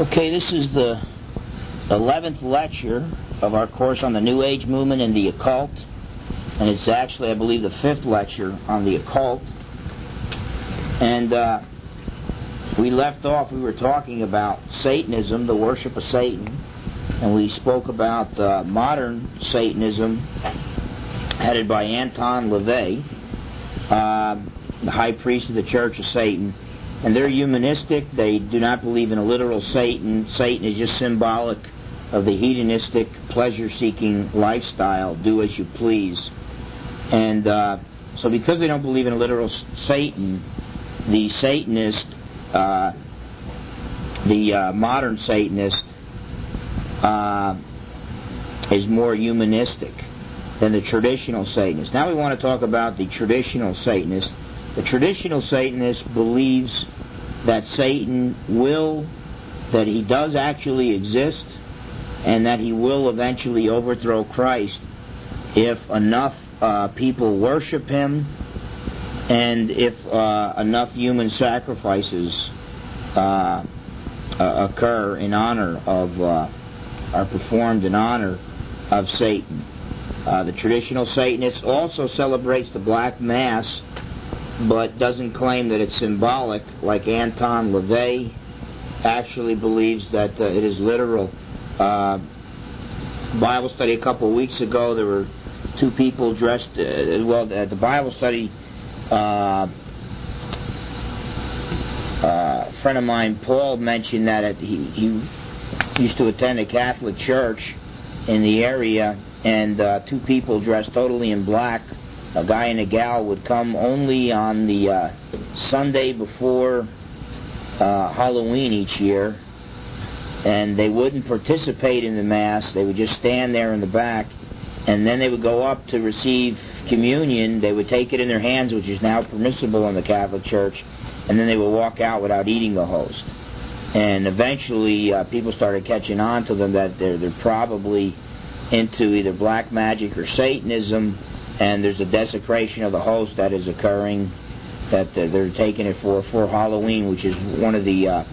Okay, this is the 11th lecture of our course on the New Age movement and the occult. And it's actually, I believe, the fifth lecture on the occult. And uh, we left off, we were talking about Satanism, the worship of Satan. And we spoke about uh, modern Satanism, headed by Anton LaVey, uh, the high priest of the Church of Satan and they're humanistic. They do not believe in a literal Satan. Satan is just symbolic of the hedonistic, pleasure-seeking lifestyle. Do as you please. And uh, so, because they don't believe in a literal Satan, the Satanist, uh, the uh, modern Satanist, uh, is more humanistic than the traditional Satanist. Now we want to talk about the traditional Satanist the traditional Satanist believes that Satan will, that he does actually exist, and that he will eventually overthrow Christ if enough uh, people worship him and if uh, enough human sacrifices uh, occur in honor of, uh, are performed in honor of Satan. Uh, the traditional Satanist also celebrates the Black Mass but doesn't claim that it's symbolic, like Anton LaVey actually believes that uh, it is literal. Uh, Bible study a couple of weeks ago, there were two people dressed, uh, well, at the Bible study, uh, uh, a friend of mine, Paul, mentioned that he, he used to attend a Catholic church in the area, and uh, two people dressed totally in black a guy and a gal would come only on the uh, Sunday before uh, Halloween each year, and they wouldn't participate in the Mass. They would just stand there in the back, and then they would go up to receive communion. They would take it in their hands, which is now permissible in the Catholic Church, and then they would walk out without eating the host. And eventually, uh, people started catching on to them that they're, they're probably into either black magic or Satanism and there's a desecration of the host that is occurring. That uh, they're taking it for for Halloween, which is one of the uh,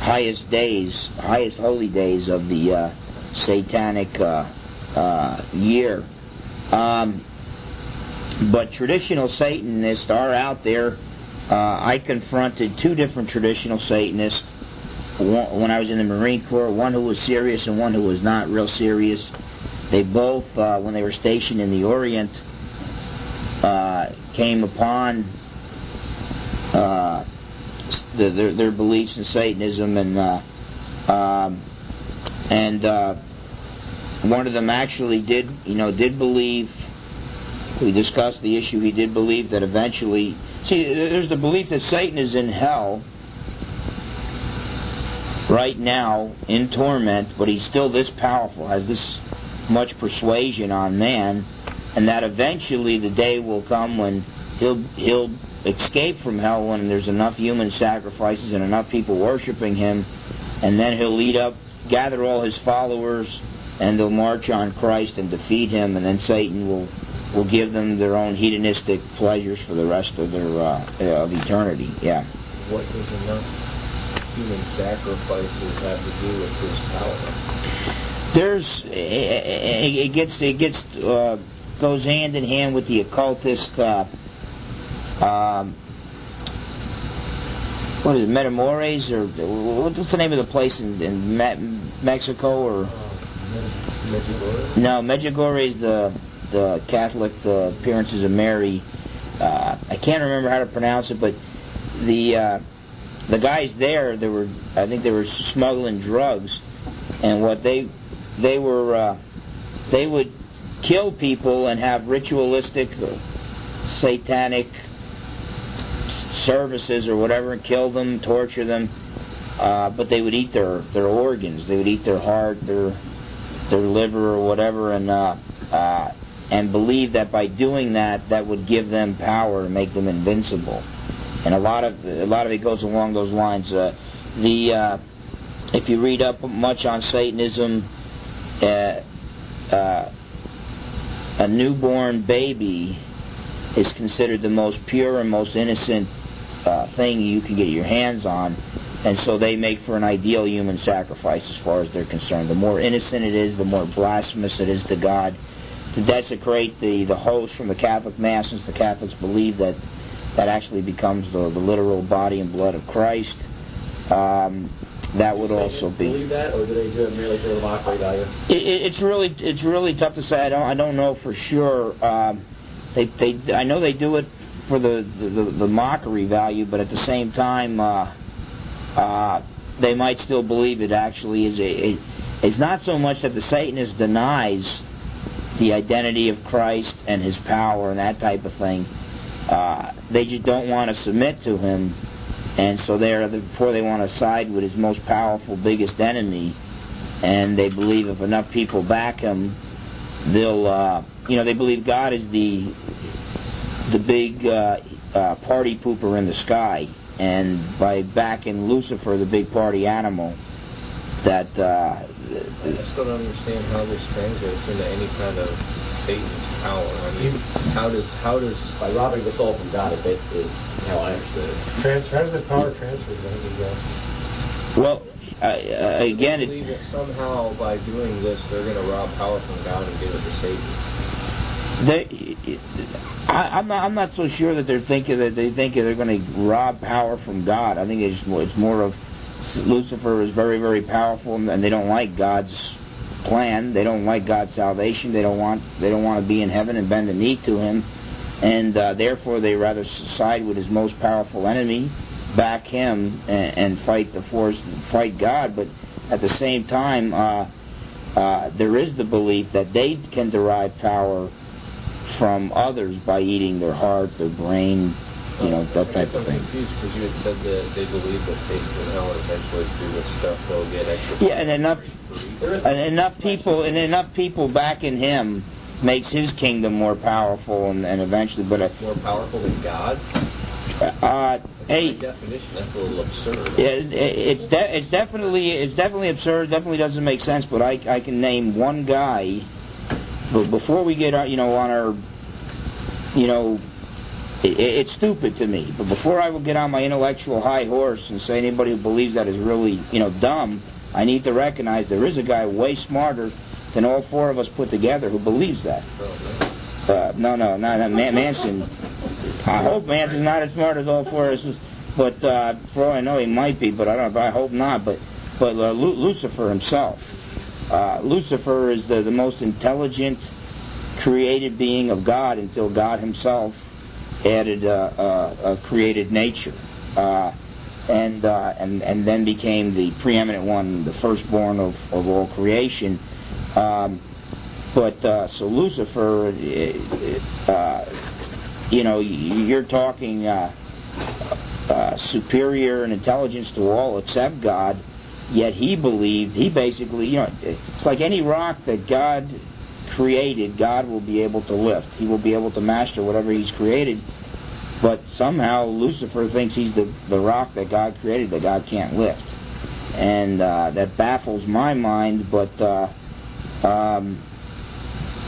highest days, highest holy days of the uh, satanic uh, uh, year. Um, but traditional Satanists are out there. Uh, I confronted two different traditional Satanists when I was in the Marine Corps, one who was serious and one who was not real serious. They both, uh, when they were stationed in the Orient, uh, came upon uh, the, their, their, beliefs in Satanism, and uh, um, and uh, one of them actually did, you know, did believe. We discussed the issue. He did believe that eventually, see, there's the belief that Satan is in hell right now in torment, but he's still this powerful, has this much persuasion on man, and that eventually the day will come when he'll he'll escape from hell when there's enough human sacrifices and enough people worshiping him, and then he'll lead up, gather all his followers, and they'll march on Christ and defeat him, and then Satan will will give them their own hedonistic pleasures for the rest of their uh, of eternity. Yeah. What does enough human sacrifices have to do with his power? There's it gets it gets uh, goes hand in hand with the occultist. Uh, um, what is it, Metamores or what's the name of the place in, in Mexico or? Medjugorje. No, Medjugorje is the the Catholic the appearances of Mary. Uh, I can't remember how to pronounce it, but the uh, the guys there, they were I think they were smuggling drugs, and what they they were uh, they would kill people and have ritualistic uh, satanic services or whatever and kill them torture them uh, but they would eat their their organs. They would eat their heart their their liver or whatever and uh, uh, and believe that by doing that that would give them power and make them invincible. And a lot of a lot of it goes along those lines. Uh, the uh, if you read up much on Satanism uh, uh, a newborn baby is considered the most pure and most innocent uh, thing you can get your hands on. And so they make for an ideal human sacrifice as far as they're concerned. The more innocent it is, the more blasphemous it is to God. To desecrate the, the host from the Catholic Mass, since the Catholics believe that that actually becomes the, the literal body and blood of Christ. Um, that would also be. Believe that, or do they do it merely for the mockery value? It, it, it's really it's really tough to say. I don't I don't know for sure. Um, they they I know they do it for the the, the mockery value, but at the same time, uh, uh, they might still believe it actually is a, a. It's not so much that the Satanist denies the identity of Christ and his power and that type of thing. Uh, they just don't want to submit to him and so they're before they want to side with his most powerful, biggest enemy, and they believe if enough people back him, they'll, uh, you know, they believe God is the the big uh, uh, party pooper in the sky, and by backing Lucifer, the big party animal, that. Uh, I just don't understand how this translates into any kind of Satan's power. I mean, how does how does by robbing the soul from God is, is how I understood it. Trans, how does the power transfer? Then, well, uh, uh, again, I believe that somehow by doing this, they're going to rob power from God and give it to Satan. They, I, am not. I'm not so sure that they're thinking that they think they're going to rob power from God. I think it's more, it's more of Lucifer is very, very powerful, and they don't like God's plan. They don't like God's salvation. They don't want they don't want to be in heaven and bend the knee to Him, and uh, therefore they rather side with His most powerful enemy, back Him, and, and fight the force, fight God. But at the same time, uh, uh, there is the belief that they can derive power from others by eating their heart, their brain, you know, that type of thing. because you had said that they believe that Satan and hell eventually through this stuff they'll get extra. Yeah, and enough, and enough people, and enough people back in him makes his kingdom more powerful, and, and eventually, but uh, more powerful than God's. Uh, hey, definition, that's a little absurd. Yeah, it, it's de- it's definitely it's definitely absurd. Definitely doesn't make sense. But I I can name one guy. But before we get you know on our you know it, it's stupid to me. But before I will get on my intellectual high horse and say anybody who believes that is really, you know, dumb, I need to recognize there is a guy way smarter than all four of us put together who believes that. Uh, no, no, not no, Man- Manson. I hope Manson's not as smart as all four of us. But uh, for all I know, he might be. But I don't. I hope not. But but uh, Lu- Lucifer himself. Uh, Lucifer is the, the most intelligent created being of God until God Himself added uh, uh, created nature, uh, and and and then became the preeminent one, the firstborn of, of all creation. Um, but so Lucifer, you know, you're talking superior in intelligence to all except God. Yet he believed he basically, you know, it's like any rock that God created, God will be able to lift. He will be able to master whatever He's created. But somehow Lucifer thinks he's the, the rock that God created that God can't lift. And uh, that baffles my mind, but, uh, um,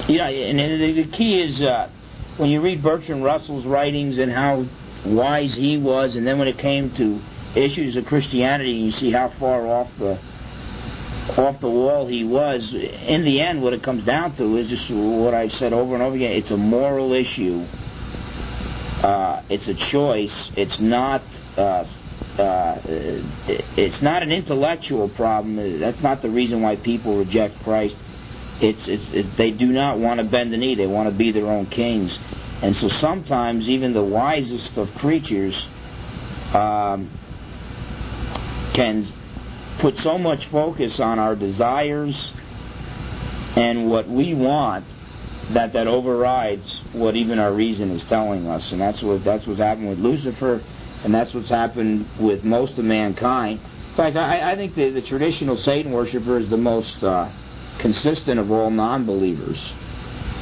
you know, and the, key is uh, when you read Bertrand Russell's writings and how wise he was, and then when it came to issues of Christianity, you see how far off the off the wall he was. In the end, what it comes down to is just what I've said over and over again. It's a moral issue. Uh, it's a choice. It's not. Uh, uh, it's not an intellectual problem. That's not the reason why people reject Christ. It's, it's it, they do not want to bend the knee. They want to be their own kings, and so sometimes even the wisest of creatures um, can put so much focus on our desires and what we want that that overrides what even our reason is telling us, and that's what that's what's happened with Lucifer, and that's what's happened with most of mankind. In fact, I, I think the, the traditional Satan worshiper is the most uh, consistent of all non-believers,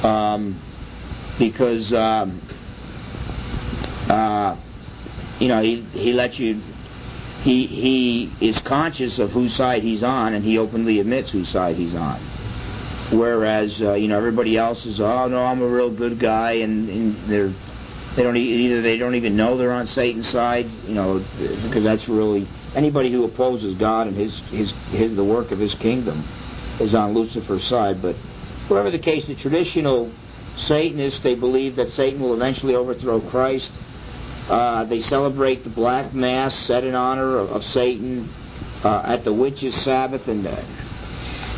um, because um, uh, you know he he lets you he he is conscious of whose side he's on, and he openly admits whose side he's on. Whereas uh, you know everybody else is, oh no, I'm a real good guy, and, and they're they don't either they don't even know they're on Satan's side, you know, because that's really anybody who opposes God and his his, his the work of his kingdom is on Lucifer's side. But whatever the case, the traditional Satanists they believe that Satan will eventually overthrow Christ. Uh, they celebrate the Black Mass set in honor of, of Satan uh, at the Witches' Sabbath, and uh,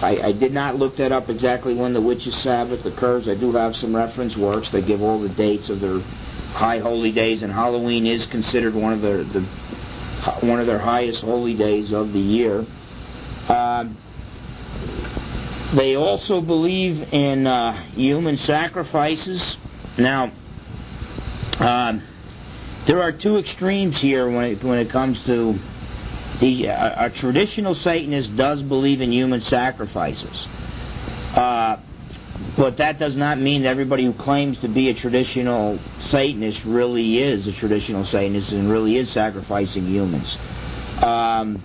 I, I did not look that up exactly when the Witches' Sabbath occurs. I do have some reference works that give all the dates of their high holy days, and Halloween is considered one of their the one of their highest holy days of the year. Um, they also believe in uh, human sacrifices. Now, um, there are two extremes here when it, when it comes to the a, a traditional Satanist does believe in human sacrifices. Uh, but that does not mean that everybody who claims to be a traditional Satanist really is a traditional Satanist and really is sacrificing humans. Um,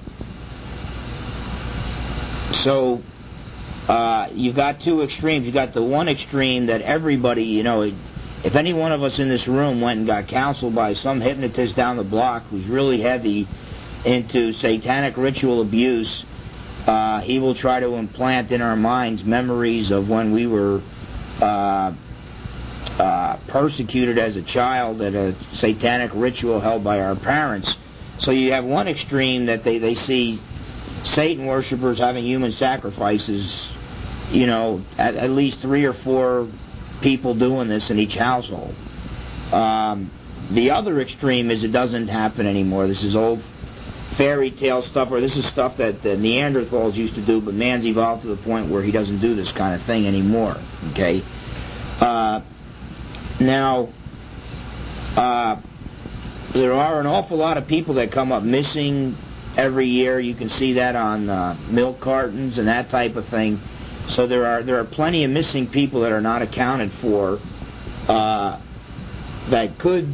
so uh, you've got two extremes. You've got the one extreme that everybody, you know, if any one of us in this room went and got counseled by some hypnotist down the block who's really heavy into satanic ritual abuse, uh, he will try to implant in our minds memories of when we were uh, uh, persecuted as a child at a satanic ritual held by our parents. So you have one extreme that they, they see Satan worshippers having human sacrifices, you know, at, at least three or four people doing this in each household. Um, the other extreme is it doesn't happen anymore. This is old fairy tale stuff, or this is stuff that the Neanderthals used to do, but man's evolved to the point where he doesn't do this kind of thing anymore. Okay. Uh, now, uh, there are an awful lot of people that come up missing every year. You can see that on uh, milk cartons and that type of thing. So there are there are plenty of missing people that are not accounted for uh, that could,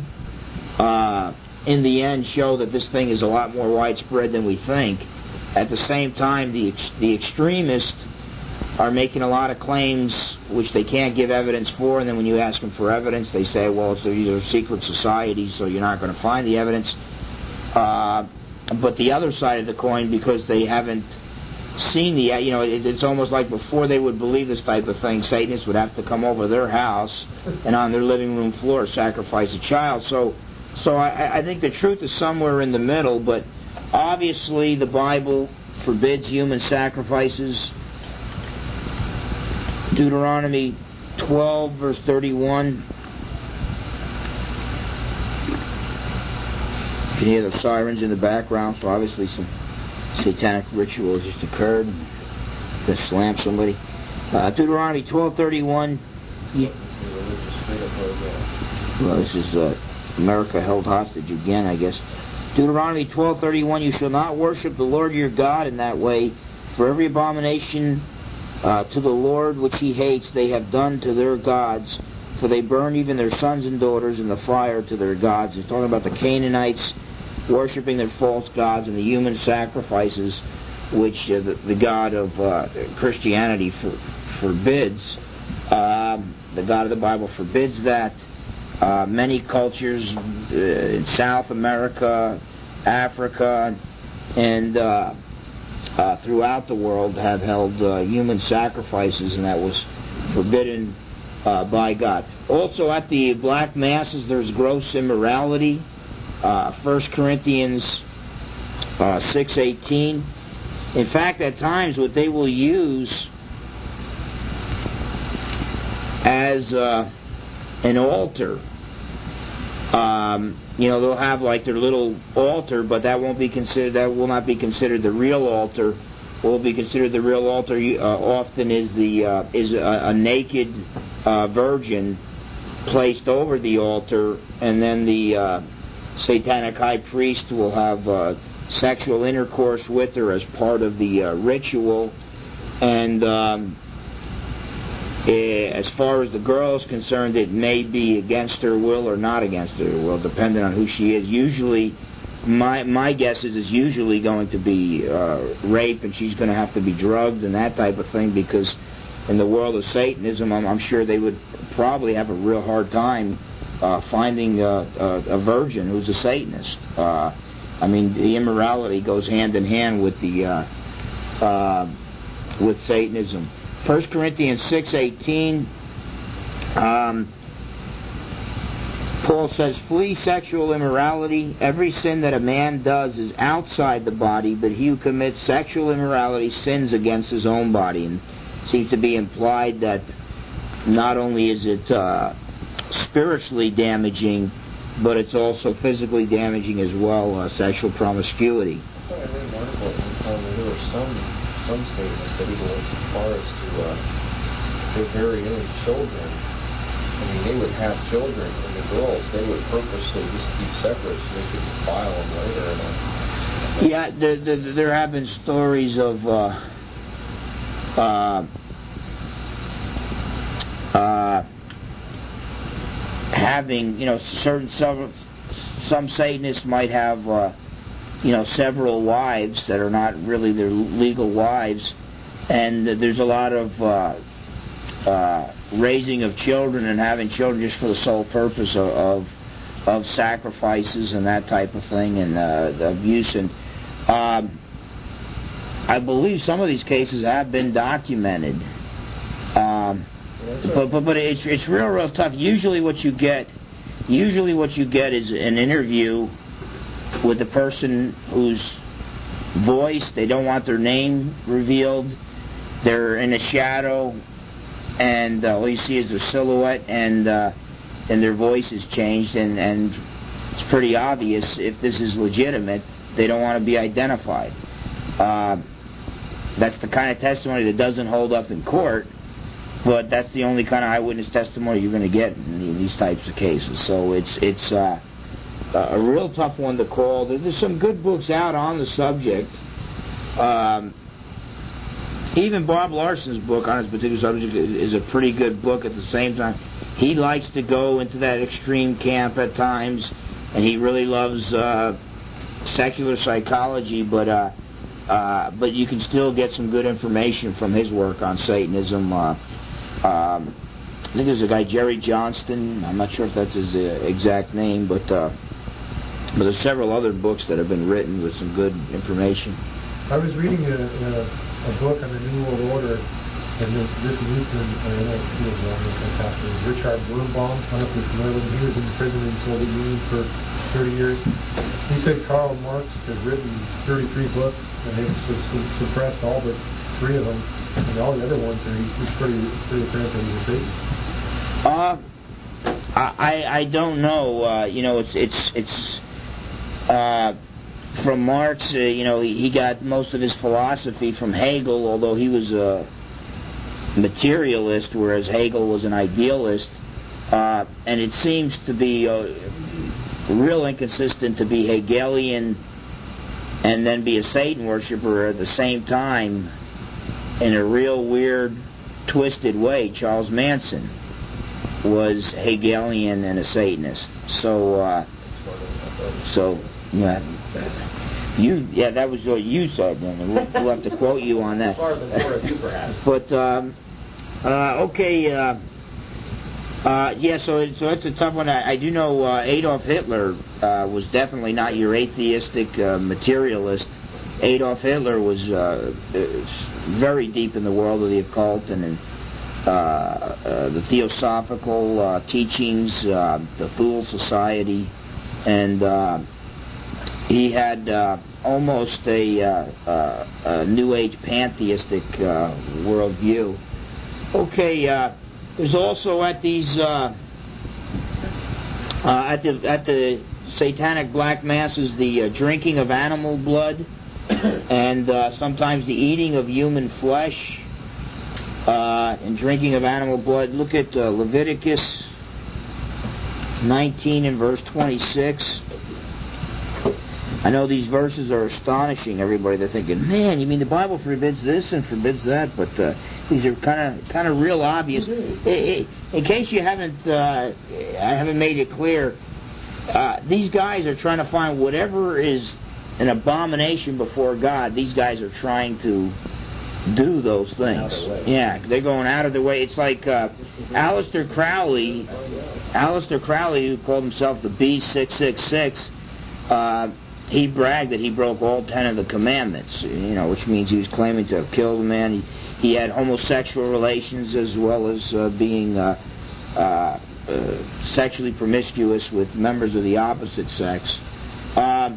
uh, in the end, show that this thing is a lot more widespread than we think. At the same time, the ex- the extremists are making a lot of claims which they can't give evidence for, and then when you ask them for evidence, they say, well, it's either a secret society, so you're not going to find the evidence. Uh, but the other side of the coin, because they haven't seen the, you know, it, it's almost like before they would believe this type of thing, Satanists would have to come over their house and on their living room floor sacrifice a child. So, so I, I think the truth is somewhere in the middle. But obviously, the Bible forbids human sacrifices. Deuteronomy 12, verse 31. You can hear the sirens in the background, so obviously some satanic ritual has just occurred to slam somebody. Uh, Deuteronomy 12:31. Well, this is uh, America held hostage again, I guess. Deuteronomy 12:31. You shall not worship the Lord your God in that way, for every abomination uh, to the Lord which He hates they have done to their gods, for they burn even their sons and daughters in the fire to their gods. It's talking about the Canaanites worshiping their false gods and the human sacrifices which uh, the, the, God of uh, Christianity for, forbids. Um, the God of the Bible forbids that. Uh, many cultures uh, in South America, Africa, and uh, uh, throughout the world have held human sacrifices, and that was forbidden by God. Also, at the black masses, there's gross immorality uh, 1 Corinthians uh, 6.18. In fact, at times what they will use as uh, an altar, um, you know, they'll have like their little altar, but that won't be considered. That will not be considered the real altar. What will be considered the real altar uh, often is the uh, is a, a naked uh, virgin placed over the altar, and then the satanic high priest will have uh, sexual intercourse with her as part of the uh, ritual. And um, eh, as far as the girl is concerned, it may be against her will or not against her will, depending on who she is. Usually, my my guess is it's usually going to be uh, rape, and she's going to have to be drugged and that type of thing because in the world of Satanism, I'm, I'm sure they would probably have a real hard time uh, finding a, a, a virgin who's a Satanist. Uh, I mean, the immorality goes hand in hand with the uh, uh, with Satanism. 1 Corinthians six eighteen. Um, Paul says, Flee sexual immorality. Every sin that a man does is outside the body, but he who commits sexual immorality sins against his own body. And seems to be implied that not only is it uh, spiritually damaging, but it's also physically damaging as well, uh, sexual promiscuity. I read an article one time there were some some statements that even went so far as to uh, their very own children. I mean, they would have children, and the girls they would purposely just keep separate so they could file them later. And, uh, Yeah, there have been stories of uh, uh, uh, having, you know, certain some Satanists might have, uh, you know, several wives that are not really their legal wives, and there's a lot of uh, uh, raising of children and having children just for the sole purpose of. of of sacrifices and that type of thing, and uh, abuse and um, I believe some of these cases have been documented. Um, but, but but it's it's real real tough. Usually what you get, usually what you get is an interview with the person whose voice they don't want their name revealed. They're in a shadow, and uh, all you see is their silhouette, and uh, and their voice is changed, and and it's pretty obvious if this is legitimate. They don't want to be identified. Uh, that's the kind of testimony that doesn't hold up in court, but that's the only kind of eyewitness testimony you're going to get in these types of cases. So it's it's uh, a real tough one to call. There's some good books out on the subject. Um, even Bob Larson's book on this particular subject is a pretty good book. At the same time, he likes to go into that extreme camp at times, and he really loves uh, secular psychology, but. Uh, uh, but you can still get some good information from his work on Satanism. Uh, um, I think there's a guy Jerry Johnston. I'm not sure if that's his uh, exact name, but uh, but there's several other books that have been written with some good information. I was reading a, a, a book on the New World Order, and this, this Lutheran, I don't know if he was one the Richard Birnbaum. I don't know if you're familiar with him. He was in prison in the Soviet Union for 30 years. He said Karl Marx has written 33 books, and they've su- su- suppressed all but three of them, and all the other ones are he's pretty pretty he's a Satanist. Uh, I I don't know. Uh, you know, it's it's it's uh, from Marx. Uh, you know, he, he got most of his philosophy from Hegel, although he was a materialist, whereas Hegel was an idealist. Uh, and it seems to be uh, real inconsistent to be Hegelian and then be a Satan worshiper at the same time in a real weird, twisted way. Charles Manson was Hegelian and a Satanist. So, uh, so yeah, you yeah that was what you said. Then we'll, we'll have to quote you on that. Far before of you, perhaps. But um, uh, okay, uh, uh, yeah. So so it's a tough one. I, I do know uh, Adolf Hitler uh, was definitely not your atheistic uh, materialist. Adolf Hitler was uh, very deep in the world of the occult and in uh, uh, the theosophical uh, teachings, uh, the Thule Society, and uh, he had almost a, a New Age pantheistic worldview. Okay, there's also at these at the at the satanic black masses the drinking of animal blood and uh, sometimes the eating of human flesh uh, and drinking of animal blood. Look at uh, Leviticus 19 and verse 26. I know these verses are astonishing everybody. They're thinking, man, you mean the Bible forbids this and forbids that? But uh, these are kind of kind of real obvious. I- I- In case you haven't, uh, I haven't made it clear. Uh, these guys are trying to find whatever is an abomination before God. These guys are trying to do those things. of their way. Yeah, they're going out of their way. It's like uh, Aleister Crowley, Aleister Crowley, who called himself the B666, uh, he bragged that he broke all ten of the commandments, you know, which means he was claiming to have killed a man. He, he had homosexual relations as well as uh, being uh, uh, uh, sexually promiscuous with members of the opposite sex. Uh,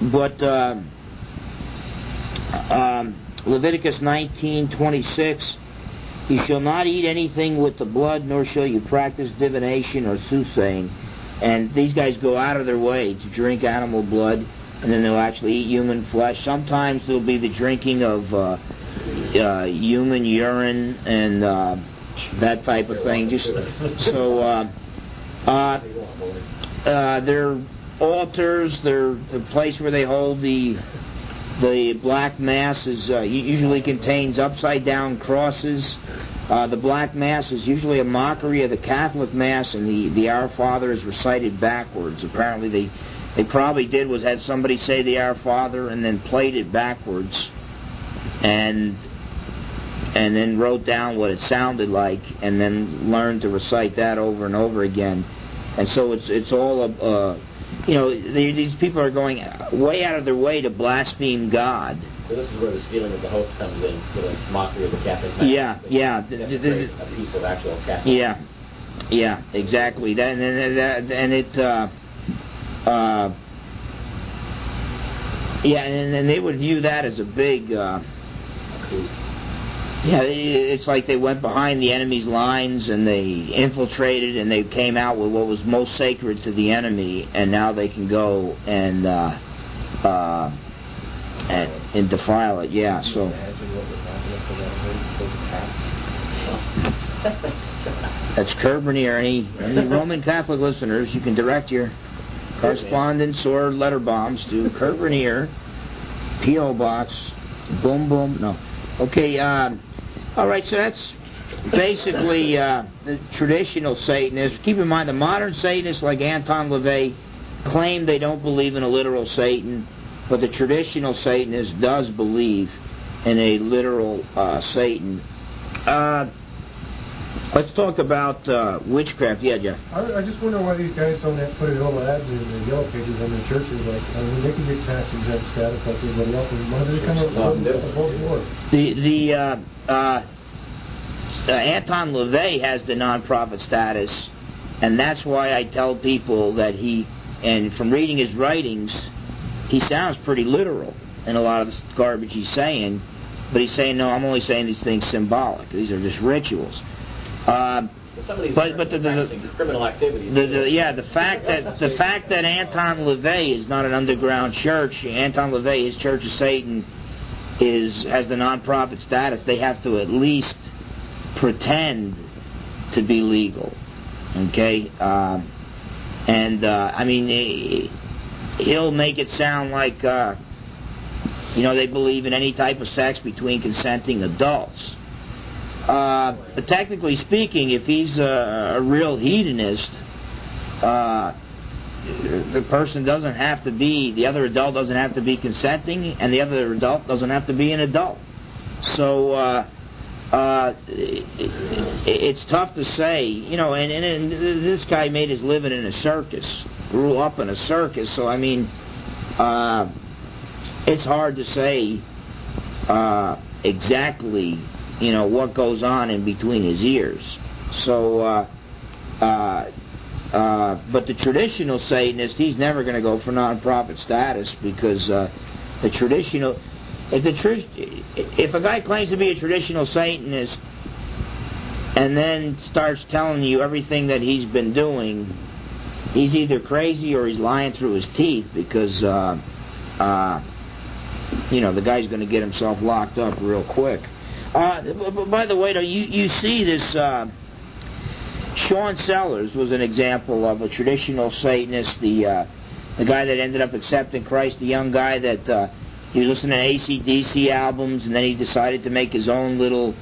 but uh, um, Leviticus 19:26, you shall not eat anything with the blood, nor shall you practice divination or soothsaying. And these guys go out of their way to drink animal blood, and then they'll actually eat human flesh. Sometimes there'll be the drinking of uh, uh, human urine and uh, that type of thing. Just so. Uh, uh, uh, their altars, their the place where they hold the the black mass is uh, usually contains upside down crosses. Uh, the black mass is usually a mockery of the Catholic mass, and the, the Our Father is recited backwards. Apparently, they they probably did was had somebody say the Our Father and then played it backwards, and and then wrote down what it sounded like, and then learned to recite that over and over again. And so it's it's all a, uh, you know they, these people are going way out of their way to blaspheme God. So this is where the stealing of the hope comes in, for the mockery of the Catholic Mass. Yeah, yeah, They have th- to th- a piece of actual Catholic. Yeah, yeah, exactly. That and, and, that- and it, uh, uh, yeah, and, and they would view that as a big, uh, yeah. It's like they went behind the enemy's lines and they infiltrated and they came out with what was most sacred to the enemy, and now they can go and uh, uh, and, and defile it. Yeah. So Imagine what would happen if they got hurt, those cats. that's Kurt Bernier. Any, any Roman Catholic listeners, you can direct your correspondence or letter bombs to Kurt Bernier, P.O. Box, boom boom. No. Okay, um, all right, so that's basically uh, the traditional Satanists. Keep in mind, the modern Satanists like Anton LaVey claim they don't believe in a literal Satan, but the traditional Satanist does believe in a literal uh, Satan. Uh, let's talk about uh, witchcraft. Yeah, Jeff. I, I just wonder why these guys don't put a little ad in the yellow pages on their churches. Like, I mean, they can get tax exempt status like everybody else. Why do they come up Nothing above, different. above board? The the uh, uh, uh, Anton LaVey has the nonprofit status, and that's why I tell people that he, and from reading his writings, he sounds pretty literal in a lot of the garbage he's saying, but he's saying no, I'm only saying these things symbolic. These are just rituals. Uh, But some of these But- but the- the- practicing criminal activities. the, the, yeah, the fact that the fact that Anton LaVey is not an underground church, Anton LaVey, his Church of Satan, is has the nonprofit status. They have to at least pretend to be legal. Okay, um, and uh, I mean, he- he'll make it sound like uh, you know they believe in any type of sex between consenting adults. Uh, but technically speaking, if he's a, a real hedonist, uh, the person doesn't have to be, the other adult doesn't have to be consenting, and the other adult doesn't have to be an adult. So, uh, uh, it, it's tough to say, you know, and, and, and this guy made his living in a circus, grew up in a circus, so I mean, uh, it's hard to say uh, exactly, you know, what goes on in between his ears. So, uh, uh, uh, but the traditional Satanist, he's never going to go for nonprofit status because uh, the traditional, if the tr- if a guy claims to be a traditional Satanist and then starts telling you everything that he's been doing, he's either crazy or he's lying through his teeth because. Uh, uh, you know, the guy's going to get himself locked up real quick. Uh, by the way, you, you see this. Uh, Sean Sellers was an example of a traditional Satanist, the uh, the guy that ended up accepting Christ, the young guy that uh, he was listening to ACDC albums, and then he decided to make his own little.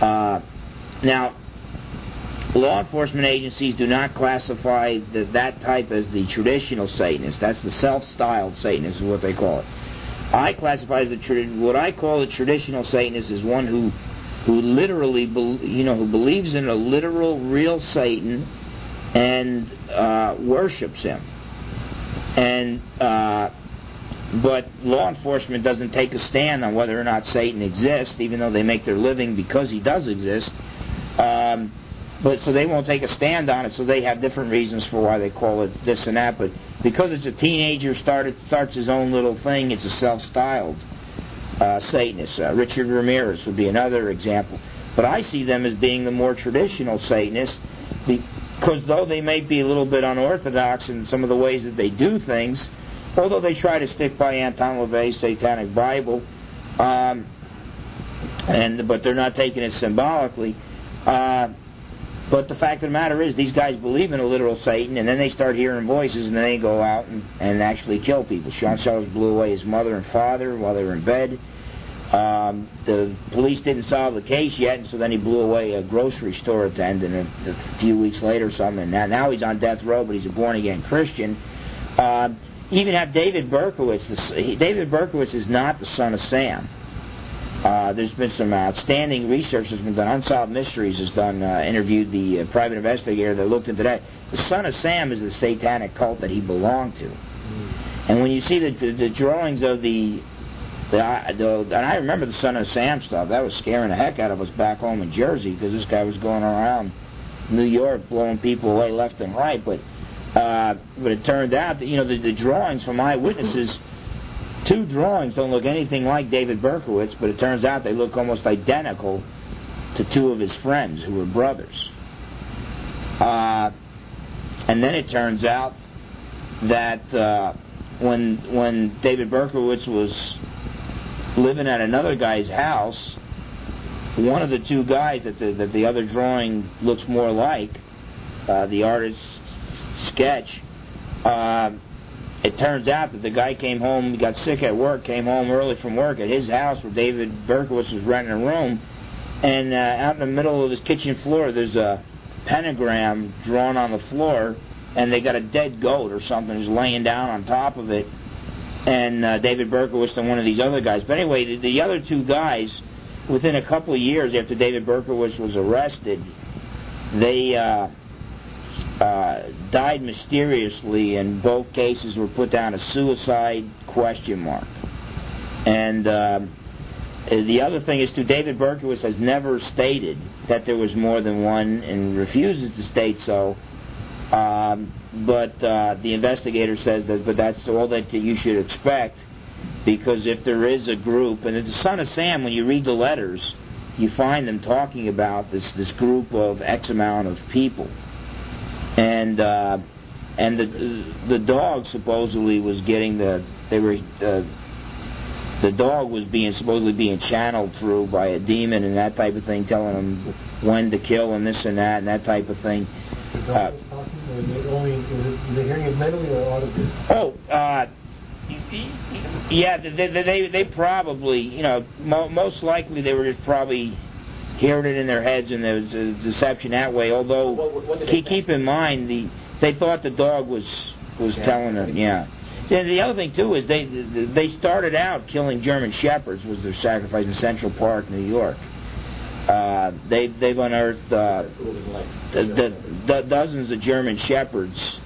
Uh, now, law enforcement agencies do not classify the, that type as the traditional Satanist. That's the self-styled Satanist, is what they call it. I classify as trad- what I call a traditional Satanist is one who who literally, you know, who believes in a literal, real Satan and uh, worships him. And uh, but law enforcement doesn't take a stand on whether or not Satan exists, even though they make their living because he does exist. Um, but so they won't take a stand on it. So they have different reasons for why they call it this and that. But because it's a teenager started starts his own little thing, it's a self-styled uh, Satanist. Uh, Richard Ramirez would be another example. But I see them as being the more traditional Satanists because though they may be a little bit unorthodox in some of the ways that they do things, although they try to stick by Anton LaVey's Satanic Bible, um, and but they're not taking it symbolically. Uh, but the fact of the matter is, these guys believe in a literal Satan, and then they start hearing voices, and then they go out and, and actually kill people. Sean Sellers blew away his mother and father while they were in bed. Um, the police didn't solve the case yet, and so then he blew away a grocery store attendant a, a few weeks later or something. And now, now he's on death row, but he's a born again Christian. Uh, even have David Berkowitz. The, David Berkowitz is not the son of Sam. Uh, there's been some outstanding research that's been done. Unsolved Mysteries has done uh, interviewed the uh, private investigator that looked into that. The son of Sam is the satanic cult that he belonged to. And when you see the, the, the drawings of the the, the, and I remember the Son of Sam stuff. That was scaring the heck out of us back home in Jersey because this guy was going around New York blowing people away left and right. But uh, but it turned out that you know the, the drawings from eyewitnesses, two drawings don't look anything like David Berkowitz, but it turns out they look almost identical to two of his friends who were brothers. Uh, and then it turns out that uh, when when David Berkowitz was living at another guy's house, one of the two guys that the, that the other drawing looks more like, uh, the artist's sketch, uh, it turns out that the guy came home, got sick at work, came home early from work at his house where David Berkowitz was renting a room, and uh, out in the middle of his kitchen floor, there's a pentagram drawn on the floor, and they got a dead goat or something just laying down on top of it and uh, David Berkowitz and one of these other guys. But anyway, the, the other two guys, within a couple of years after David Berkowitz was arrested, they uh, uh, died mysteriously, and both cases were put down as suicide question mark. And um, the other thing is, too, David Berkowitz has never stated that there was more than one, and refuses to state so. Um, but uh, the investigator says that, but that's all that you should expect, because if there is a group, and the son of Sam, when you read the letters, you find them talking about this this group of X amount of people, and uh, and the the dog supposedly was getting the they were. Uh, the dog was being supposedly being channeled through by a demon and that type of thing, telling him when to kill and this and that and that type of thing. Uh, only, is it hearing it mentally or audibly? Oh, uh, yeah, they, they, they probably, you know, mo- most likely they were just probably hearing it in their heads and there was a deception that way. Although, what, what keep, keep in mind, the they thought the dog was was yeah. telling them, yeah. And the other thing too is they they started out killing German shepherds was their sacrifice in Central Park, New York. Uh, they, they've unearthed uh, the, the, the dozens of German shepherds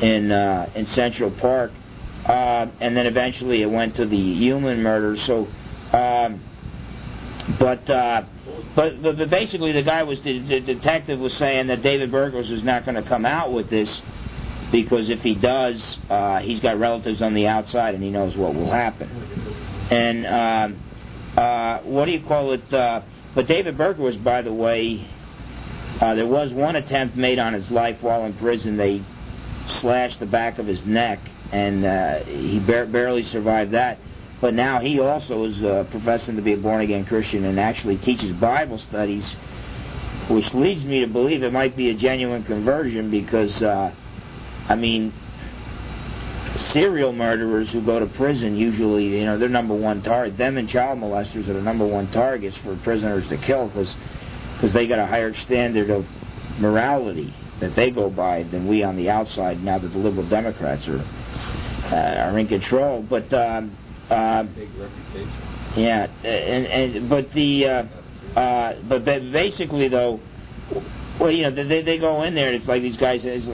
in uh, in Central Park, uh, and then eventually it went to the human murders. So, um, but, uh, but but but basically the guy was the, the detective was saying that David Berkowitz is not going to come out with this because if he does, uh, he's got relatives on the outside and he knows what will happen. And um, uh, what do you call it? Uh, but David Berkowitz, by the way, uh, there was one attempt made on his life while in prison. They slashed the back of his neck, and uh, he bar- barely survived that. But now he also is uh, professing to be a born again Christian and actually teaches Bible studies, which leads me to believe it might be a genuine conversion because, uh, I mean, serial murderers who go to prison usually, you know, they're number one target. Them and child molesters are the number one targets for prisoners to kill because because they got a higher standard of morality that they go by than we on the outside. Now that the liberal Democrats are uh, are in control, but um, Uh, Big reputation. yeah, and and but the uh, uh, but basically though, well, you know, they they go in there and it's like these guys. It's,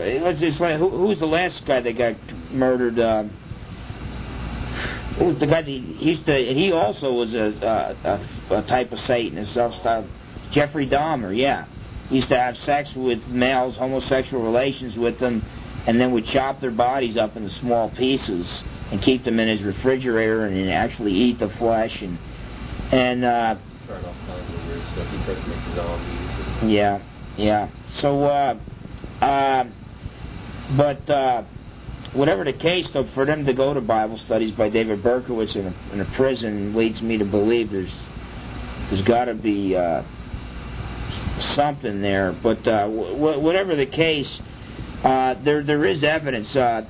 like who, who was the last guy that got murdered? Uh, who was the guy that he used to? And he also was a a, a, a type of Satanist, self-styled Jeffrey Dahmer. Yeah, he used to have sex with males, homosexual relations with them, and then would chop their bodies up into small pieces and keep them in his refrigerator and actually eat the flesh and and uh, Tried all kinds of weird stuff. He tried to make zombies. And yeah, yeah. So, uh, uh, but uh, whatever the case, though, for them to go to Bible studies by David Berkowitz in a, in a prison leads me to believe there's there's got to be uh, something there. But uh, w- whatever the case, uh, there there is evidence. Uh,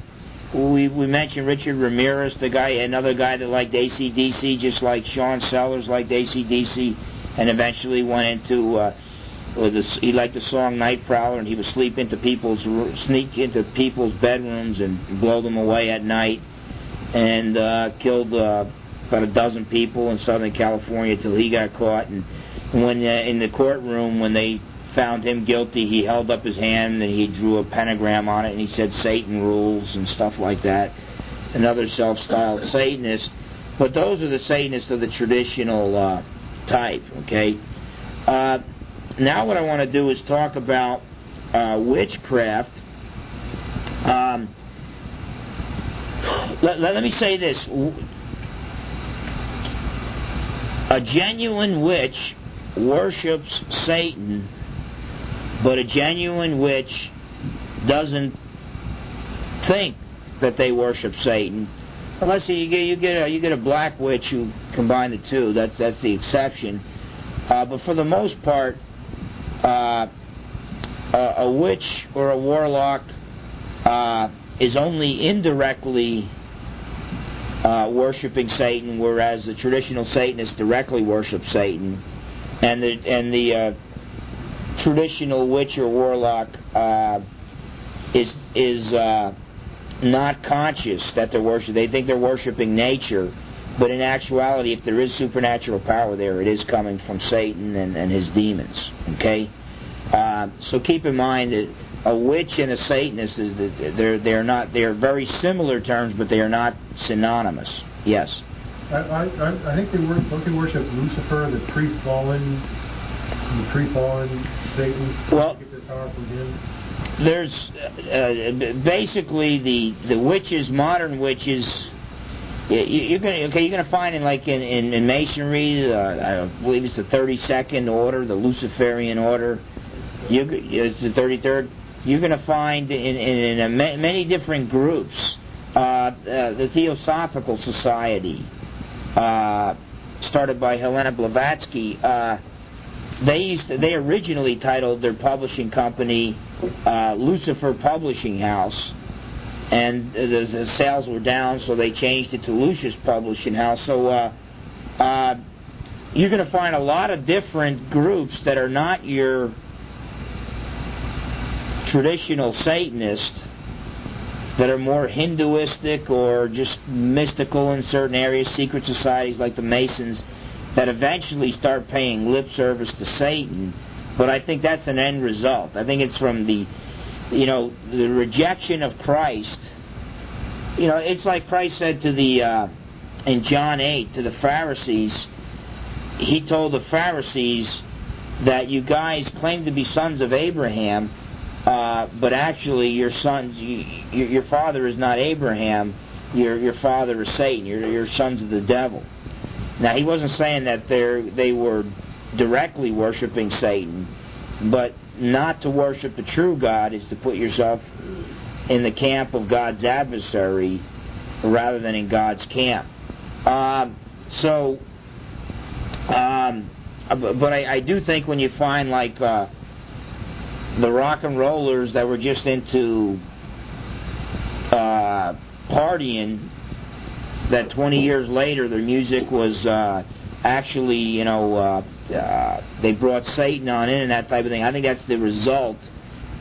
we we mentioned Richard Ramirez, the guy, another guy that liked ACDC, just like Sean Sellers liked ACDC, and eventually went into. Uh, he liked the song Night Prowler, and he would sleep into people's sneak into people's bedrooms and blow them away at night, and uh, killed uh, about a dozen people in Southern California till he got caught. And when uh, in the courtroom, when they found him guilty, he held up his hand and he drew a pentagram on it, and he said Satan rules and stuff like that. Another self-styled Satanist, but those are the Satanists of the traditional uh, type. Okay. Uh, now what I want to do is talk about uh, witchcraft. Um, let, let, let me say this. A genuine witch worships Satan, but a genuine witch doesn't think that they worship Satan. Unless you get you get a you get a black witch who combine the two. That's that's the exception. Uh, but for the most part, uh, a, a witch or a warlock uh, is only indirectly uh, worshiping Satan, whereas the traditional Satanists directly worship Satan, and the and the uh, traditional witch or warlock uh, is is uh, not conscious that they're worshiping. They think they're worshiping nature. But in actuality, if there is supernatural power there, it is coming from Satan and, and his demons. Okay, uh, so keep in mind that a witch and a Satanist is they're they're not they're very similar terms, but they are not synonymous. Yes. I, I, I think they they worship Lucifer, the pre-fallen, the pre-fallen Satan. Well, get their power from him. There's uh, basically the the witches, modern witches you're gonna okay. You're gonna find in like in in, in Masonry, uh, I believe it's the 32nd order, the Luciferian order. You it's the 33rd. You're gonna find in in, in many different groups. Uh, uh, the Theosophical Society, uh, started by Helena Blavatsky. They used to, they originally titled their publishing company uh, Lucifer Publishing House and the, the, sales were down, so they changed it to Lucis Publishing House. So uh, uh, you're going to find a lot of different groups that are not your traditional Satanists, that are more Hinduistic or just mystical in certain areas, secret societies like the Masons, that eventually start paying lip service to Satan. But I think that's an end result. I think it's from the you know, the rejection of Christ. You know, it's like Christ said to the uh, in John eight to the Pharisees. He told the Pharisees that you guys claim to be sons of Abraham, uh, but actually your sons, you, your, your father is not Abraham. Your your father is Satan. You're, you're sons of the devil. Now he wasn't saying that they they were directly worshiping Satan, but not to worship the true God is to put yourself in the camp of God's adversary rather than in God's camp. Um, so, um, but I, I, do think when you find like uh, the rock and rollers that were just into uh, partying, that 20 years later their music was uh, actually, you know, uh, uh, they brought Satan on in and that type of thing. I think that's the result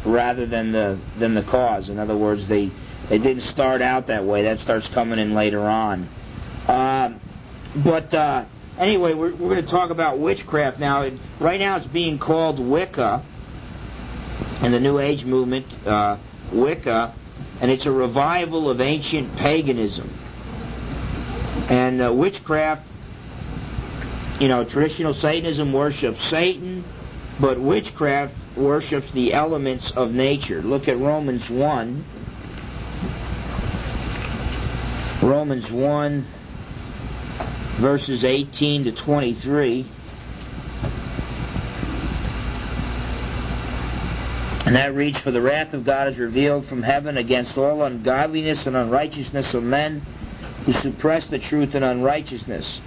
rather than the than the cause. In other words, they they didn't start out that way. That starts coming in later on. Um, but uh, anyway, we're, we're going to talk about witchcraft now. It, right now, it's being called Wicca in the New Age movement. Uh, Wicca, and it's a revival of ancient paganism. And uh, witchcraft, you know, traditional Satanism worships Satan, but witchcraft worships the elements of nature. Look at Romans 1. Romans 1, verses 18 to 23. And that reads, For the wrath of God is revealed from heaven against all ungodliness and unrighteousness of men who suppress the truth in unrighteousness.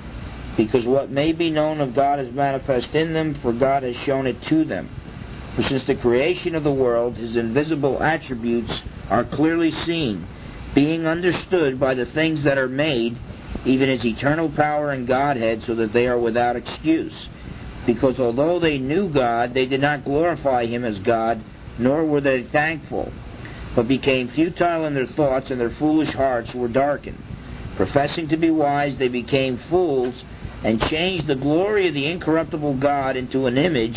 Because what may be known of God is manifest in them, for God has shown it to them. For since the creation of the world, his invisible attributes are clearly seen, being understood by the things that are made, even his eternal power and Godhead, so that they are without excuse. Because although they knew God, they did not glorify him as God nor were they thankful, but became futile in their thoughts, and their foolish hearts were darkened. Professing to be wise, they became fools, and changed the glory of the incorruptible God into an image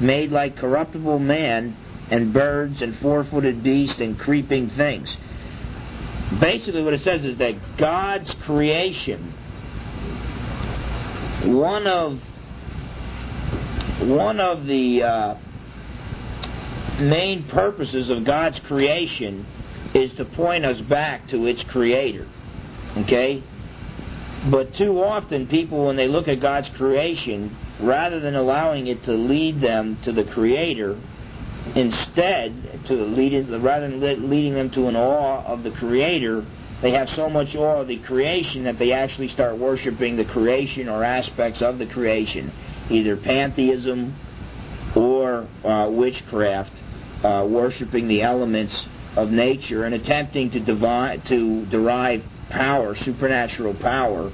made like corruptible man, and birds, and four footed beasts, and creeping things. Basically, what it says is that God's creation, one of one of the uh, main purposes of God's creation is to point us back to its creator. Okay? But too often, people, when they look at God's creation, rather than allowing it to lead them to the Creator, instead, to lead it, rather than leading them to an awe of the Creator, they have so much awe of the creation that they actually start worshiping the creation or aspects of the creation, either pantheism or uh, witchcraft uh, worshiping the elements of nature and attempting to, divide, to derive power, supernatural power,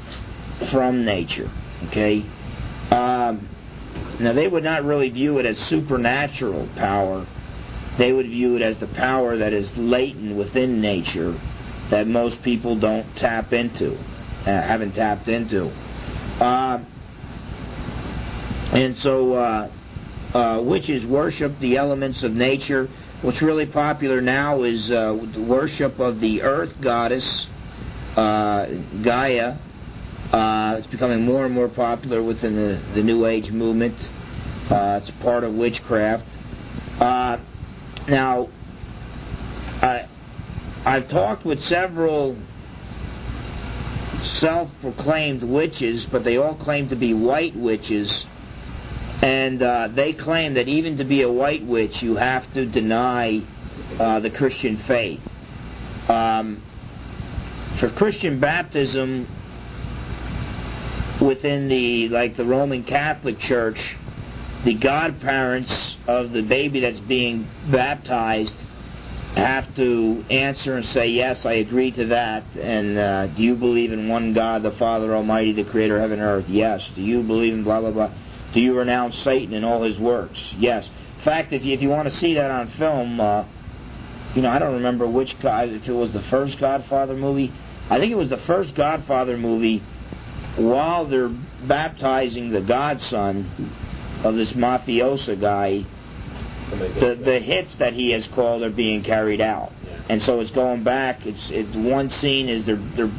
from nature. Okay? Um, now, they would not really view it as supernatural power. They would view it as the power that is latent within nature that most people don't tap into, uh, haven't tapped into. Uh, and so, uh, uh, witches worship the elements of nature. What's really popular now is uh, the worship of the earth goddess, uh, Gaia. Uh, becoming more and more popular within the, the New Age movement. Uh, it's part of witchcraft. Uh, now, I, I've talked with several self proclaimed witches, but they all claim to be white witches and uh, they claim that even to be a white witch, you have to deny uh, the Christian faith. Um, for Christian baptism, within the like the Roman Catholic Church, the godparents of the baby that's being baptized have to answer and say, Yes, I agree to that. And uh, do you believe in one God, the Father Almighty, the Creator of heaven and earth? Yes. Do you believe in blah, blah, blah? Do you renounce Satan and all his works? Yes. In fact, if you, if you want to see that on film, uh, you know, I don't remember which God, if it was the first Godfather movie. I think it was the first Godfather movie while they're baptizing the godson of this mafiosa guy. The, the hits that he has called are being carried out. And so it's going back. It's, it's one scene is they're they're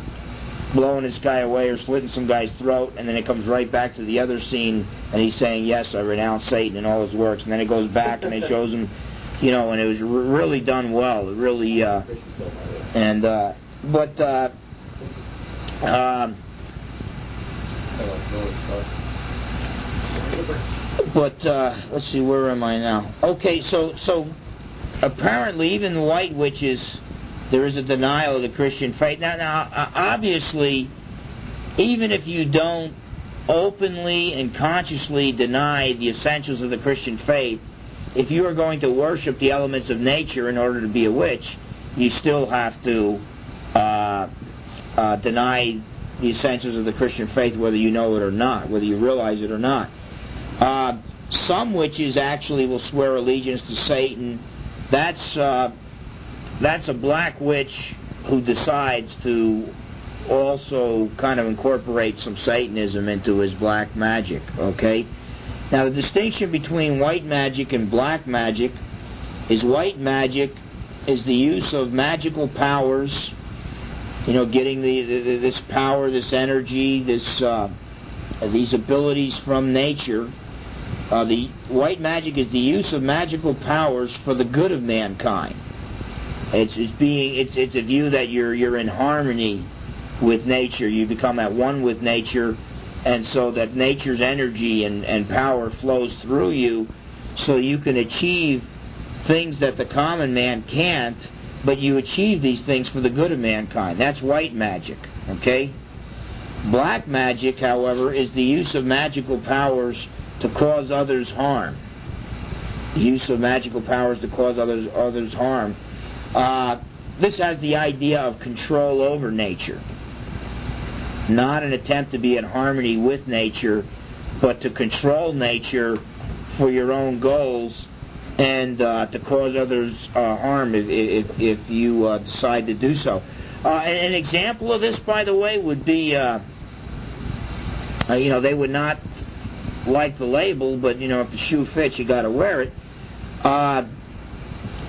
blowing this guy away or slitting some guy's throat, and then it comes right back to the other scene, and he's saying, "Yes, I renounce Satan and all his works," and then it goes back and it shows him, you know, and it was really done well, really, uh, and uh, but. Uh, uh, but uh, let's see, where am I now? Okay, so so apparently even the white witches there is a denial of the Christian faith. Now, now, obviously, even if you don't openly and consciously deny the essentials of the Christian faith, if you are going to worship the elements of nature in order to be a witch, you still have to uh, uh, deny the essentials of the Christian faith, whether you know it or not, whether you realize it or not. Uh, some witches actually will swear allegiance to Satan. That's uh, that's a black witch who decides to also kind of incorporate some Satanism into his black magic. Okay. Now the distinction between white magic and black magic is white magic is the use of magical powers. You know, getting the, the this power, this energy, this uh, these abilities from nature. Uh, the white magic is the use of magical powers for the good of mankind. It's, it's being it's it's a view that you're you're in harmony with nature. You become at one with nature, and so that nature's energy and, and power flows through you, so you can achieve things that the common man can't. But you achieve these things for the good of mankind. That's white magic. Okay. Black magic, however, is the use of magical powers to cause others harm. The use of magical powers to cause others others harm. Uh, this has the idea of control over nature, not an attempt to be in harmony with nature, but to control nature for your own goals and uh, to cause others uh, harm if, if, if you uh, decide to do so. Uh, an example of this, by the way, would be, uh, uh, you know, they would not like the label, but you know, if the shoe fits, you got to wear it.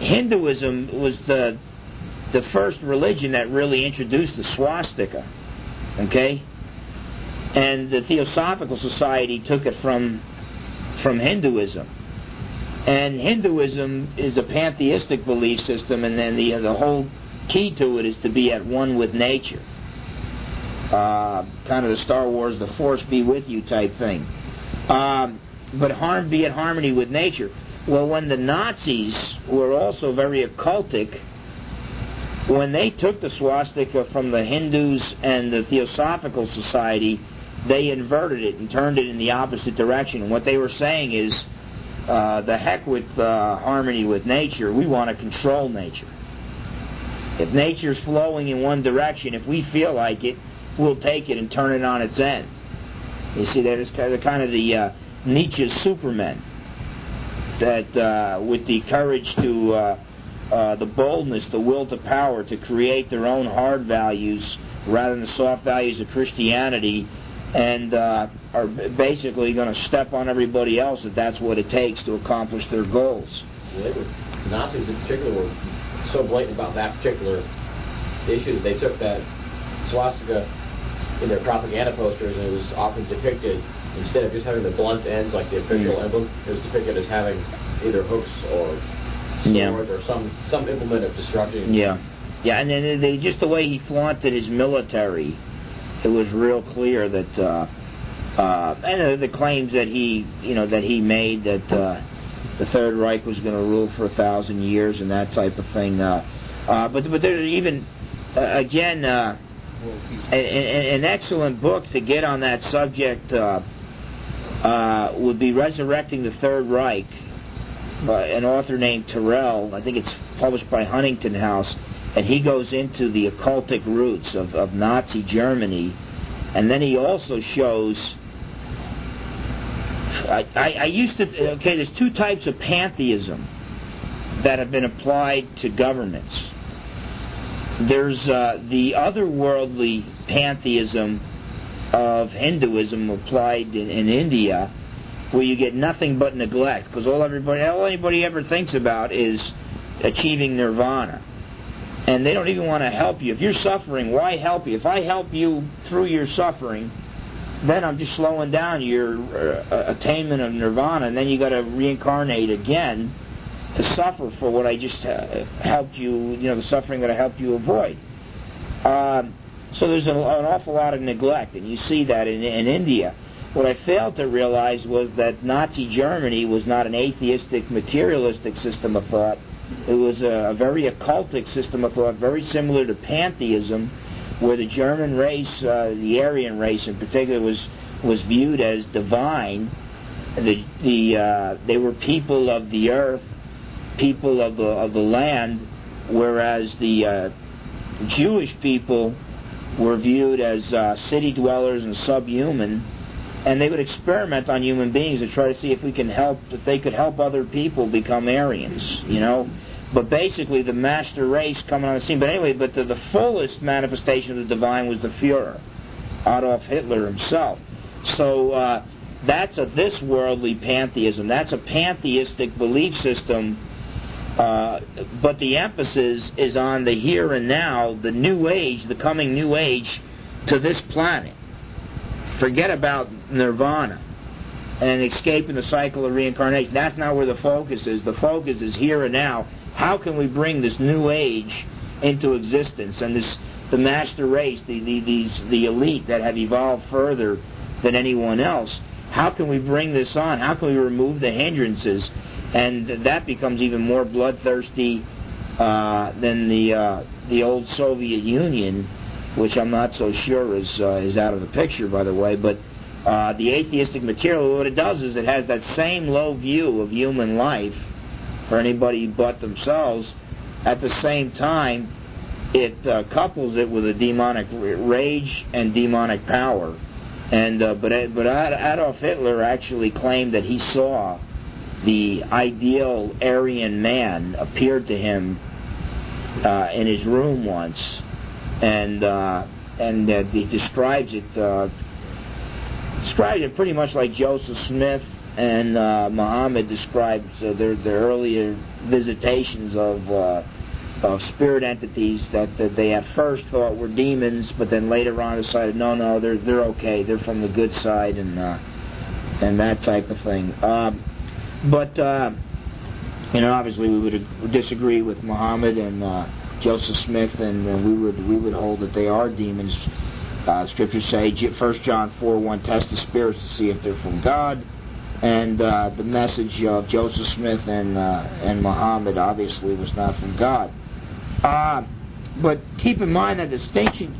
Hinduism was the the first religion that really introduced the swastika. Okay? And the Theosophical Society took it from from Hinduism. And Hinduism is a pantheistic belief system, and then the the whole key to it is to be at one with nature. Uh, kind of the Star Wars, the Force be with you type thing. Um, but harm be at harmony with nature. Well, when the Nazis were also very occultic, when they took the swastika from the Hindus and the Theosophical Society, they inverted it and turned it in the opposite direction. And what they were saying is, uh, the heck with uh, harmony with nature. We want to control nature. If nature's flowing in one direction, if we feel like it, we'll take it and turn it on its end. You see, there's kind of the uh, Nietzsche's Supermen that uh, with the courage to, uh, uh, the boldness, the will to power to create their own hard values rather than the soft values of Christianity, and uh, are basically going to step on everybody else if that's what it takes to accomplish their goals. Well, were, Nazis in particular were so blatant about that particular issue that they took that swastika in their propaganda posters and it was often depicted instead of just having the blunt ends like the official mm. emblem, it was depicted as having either hooks or swords yeah. or some some implement of destruction. Yeah, yeah, and then they, just the way he flaunted his military, it was real clear that. Uh, uh, and the claims that he, you know, that he made that uh, the Third Reich was going to rule for a thousand years and that type of thing. Uh, uh, but but there's even uh, again uh, a, a, an excellent book to get on that subject. Uh, uh, would be Resurrecting the Third Reich by an author named Terrell. I think it's published by Huntington House. And he goes into the occultic roots of, of Nazi Germany. And then he also shows. I, I, I used to. Okay, there's two types of pantheism that have been applied to governments. There's uh, the otherworldly pantheism of Hinduism applied in, in India, where you get nothing but neglect, because all everybody, all anybody ever thinks about is achieving nirvana, and they don't even want to help you. If you're suffering, why help you? If I help you through your suffering, then I'm just slowing down your uh, attainment of nirvana, and then you got to reincarnate again to suffer for what I just uh, helped you, you know, the suffering that I helped you avoid. Um, so there's an, an awful lot of neglect, and you see that in, in India. What I failed to realize was that Nazi Germany was not an atheistic, materialistic system of thought. It was a, a very occultic system of thought, very similar to pantheism, where the German race, uh, the Aryan race in particular, was was viewed as divine. The, the uh, they were people of the earth, people of the of the land, whereas the uh, Jewish people were viewed as uh, city dwellers and subhuman, and they would experiment on human beings to try to see if we can help, if they could help other people become Aryans. You know, but basically the master race coming on the scene. But anyway, but the, the fullest manifestation of the divine was the Fuhrer, Adolf Hitler himself. So uh, that's a this worldly pantheism. That's a pantheistic belief system. Uh, but the emphasis is on the here and now, the new age, the coming new age to this planet. Forget about nirvana and escaping the cycle of reincarnation. That's not where the focus is. The focus is here and now. How can we bring this new age into existence and this the master race, the, the these the elite that have evolved further than anyone else? How can we bring this on? How can we remove the hindrances? And that becomes even more bloodthirsty uh, than the uh, the old Soviet Union, which I'm not so sure is uh, is out of the picture, by the way. But uh, the atheistic material, what it does is it has that same low view of human life for anybody but themselves. At the same time, it uh, couples it with a demonic rage and demonic power. And uh, but but Adolf Hitler actually claimed that he saw the ideal Aryan man appeared to him uh, in his room once, and uh, and uh, he describes it uh, describes it pretty much like Joseph Smith and uh, Muhammad described uh, their their earlier visitations of uh, of spirit entities that, that they at first thought were demons, but then later on decided no, no, they're they're okay, they're from the good side, and and that type of thing. Um, but you know, obviously, we would disagree with Muhammad and Joseph Smith, and, and we would we would hold that they are demons. Uh, scriptures say, 1 John 4 1, test the spirits to see if they're from God. And uh, the message of Joseph Smith and, uh, and Muhammad obviously was not from God. Uh, but keep in mind that distinction.